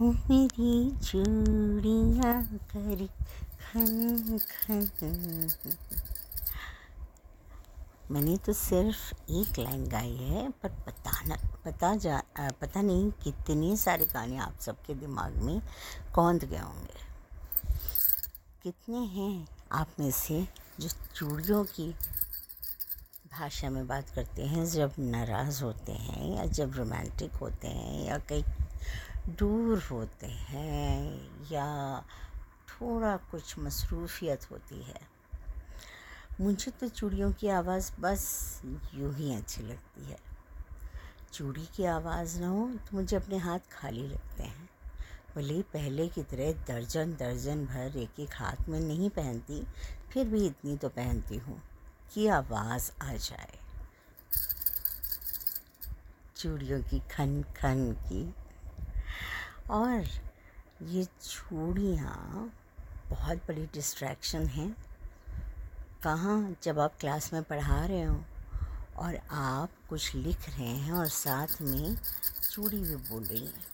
मेरी चूड़ियाँ करी खन खन। मैंने तो सिर्फ़ एक लाइन गाई है, पर पता न, पता जा पता नहीं कितने सारे गाने आप सबके दिमाग में कौंध गए होंगे। कितने हैं आप में से जो चूड़ियों की भाषा में बात करते हैं, जब नाराज़ होते हैं या जब रोमांटिक होते हैं या कहीं दूर होते हैं या थोड़ा कुछ मसरूफियत होती है। मुझे तो चूड़ियों की आवाज़ बस यूँ ही अच्छी लगती है। चूड़ी की आवाज़ ना हो तो मुझे अपने हाथ खाली लगते हैं। भले पहले की तरह दर्जन दर्जन भर एक एक हाथ में नहीं पहनती, फिर भी इतनी तो पहनती हूँ कि आवाज़ आ जाए। चूड़ियों की खन खन की और ये चूड़ियाँ बहुत बड़ी डिस्ट्रैक्शन हैं। कहाँ जब आप क्लास में पढ़ा रहे हो और आप कुछ लिख रहे हैं और साथ में चूड़ी भी बोल रही हैं।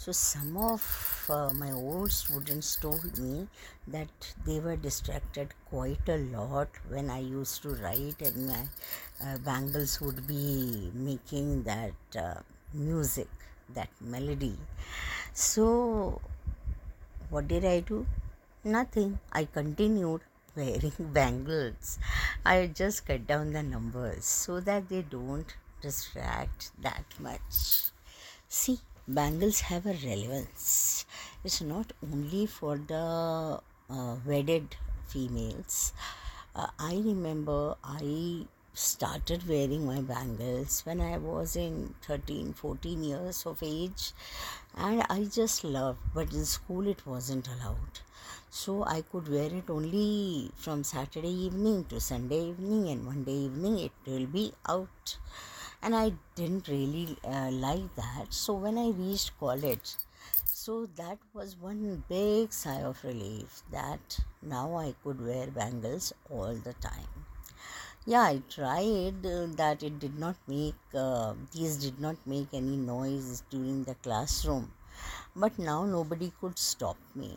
So some of my old students told me that they were distracted quite a lot when I use to write and my bangles would be making that music that melody. So, what did I do? Nothing. I continued wearing bangles. I just cut down the numbers so that they don't distract that much. See, bangles have a relevance. It's not only for the uh, wedded females. Uh, I remember I started wearing my bangles when I was in 13 14 years of age and I just loved but in school it wasn't allowed so I could wear it only from Saturday evening to Sunday evening and Monday evening it will be out and I didn't really uh, like that. So when I reached college, so that was one big sigh of relief that now I could wear bangles all the time. Yeah, I tried uh, that it did not make uh, these did not make any noise during the classroom, but now nobody could stop me.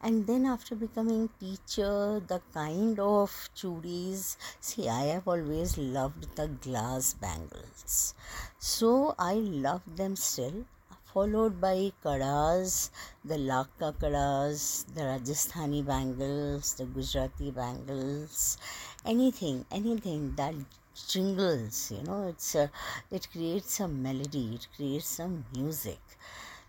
And then after becoming teacher the kind of chudis see i have always loved the glass bangles. So i love them still followed by kadas the laka kadas the rajasthani bangles the gujarati bangles anything anything that jingles you know it's a, it creates a melody it creates some music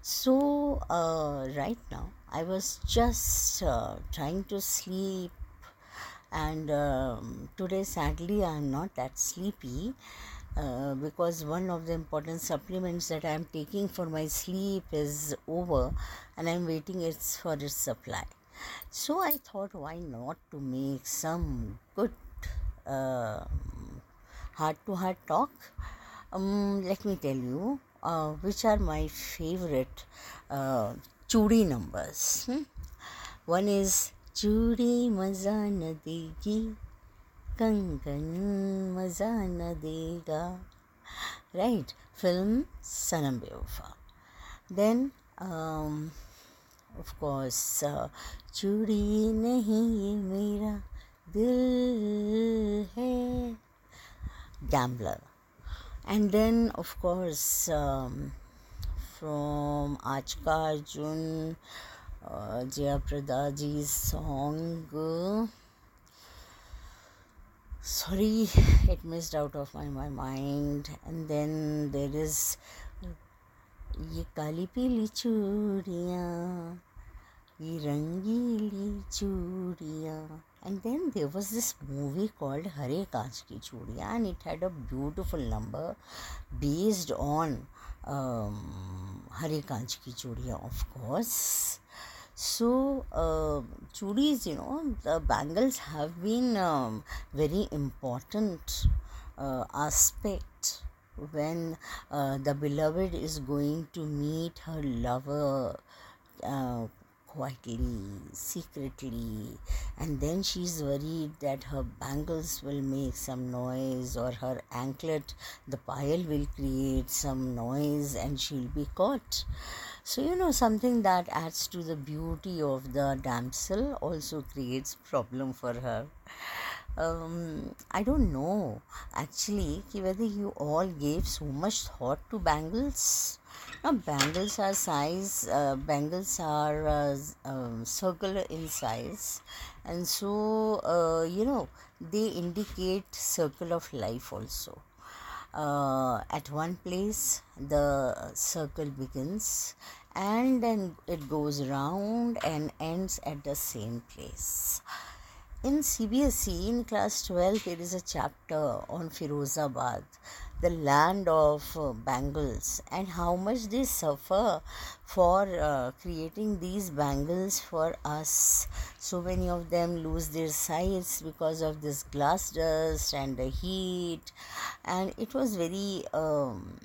so uh, right now I was just uh, trying to sleep, and um, today, sadly, I am not that sleepy. Uh, because one of the important supplements that I am taking for my sleep is over and I'm waiting it's for its supply. So I thought why not to make some good heart to heart talk. Um, let me tell you uh, which are my favorite uh, chudi numbers one is Chudi Maza Na देगी कंगन मज़ा न देगा right film सनम बेवफा then of course चूड़ी नहीं Yeh Mera Dil Hai. Gambler and then of course from Aaj Ka Arjun Jayaprada ji song sorry it miss out of my my mind and then there is Yeh Kali Pili चूड़ियाँ, ये रंगीली चूड़ियाँ। And then there was this movie called Hare Kaach Ki Chudiyan and it had a beautiful number based on um, Hare Kaach Ki Chudiyan of course. So uh, you know the bangles have been um, very important uh, aspect when uh, the beloved is going to meet her lover uh, quietly, secretly, and then she's worried that her bangles will make some noise or her anklet, the pile will create some noise and she'll be caught. So, you know, something that adds to the beauty of the damsel also creates problem for her. Um, I don't know actually whether you all gave so much thought to bangles now, bangles are size, uh, bangles are uh, um, circular in size, and so uh, you know they indicate circle of life also. Uh, at one place, the circle begins and then it goes round and ends at the same place. In CBSE, in class 12, there is a chapter on Firozabad the land of uh, bangles and how much they suffer for uh, creating these bangles for us. So many of them lose their sights because of this glass dust and the heat. And it was very um,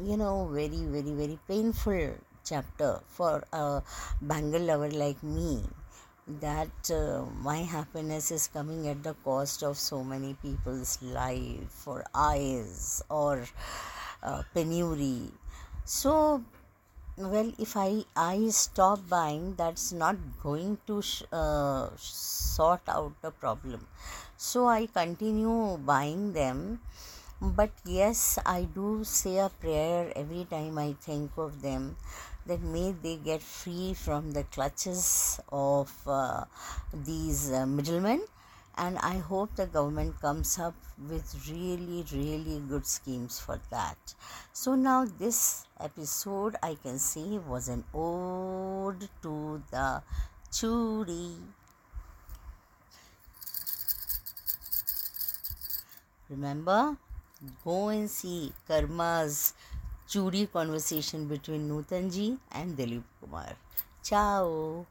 you know very very very painful chapter for a bangle lover like me that uh, my happiness is coming at the cost of so many people's life or eyes or uh, penury. So well if i i stop buying that's not going to sh- uh, sort out the problem. So i continue buying them but yes i do say a prayer every time i think of them that may they get free from the clutches of uh, these uh, middlemen. And i hope the government comes up with really really good schemes for that. So now this episode i can say was an ode to the churi remember? Go and see karma's chudi conversation between Nutan ji and Dilip Kumar चाओ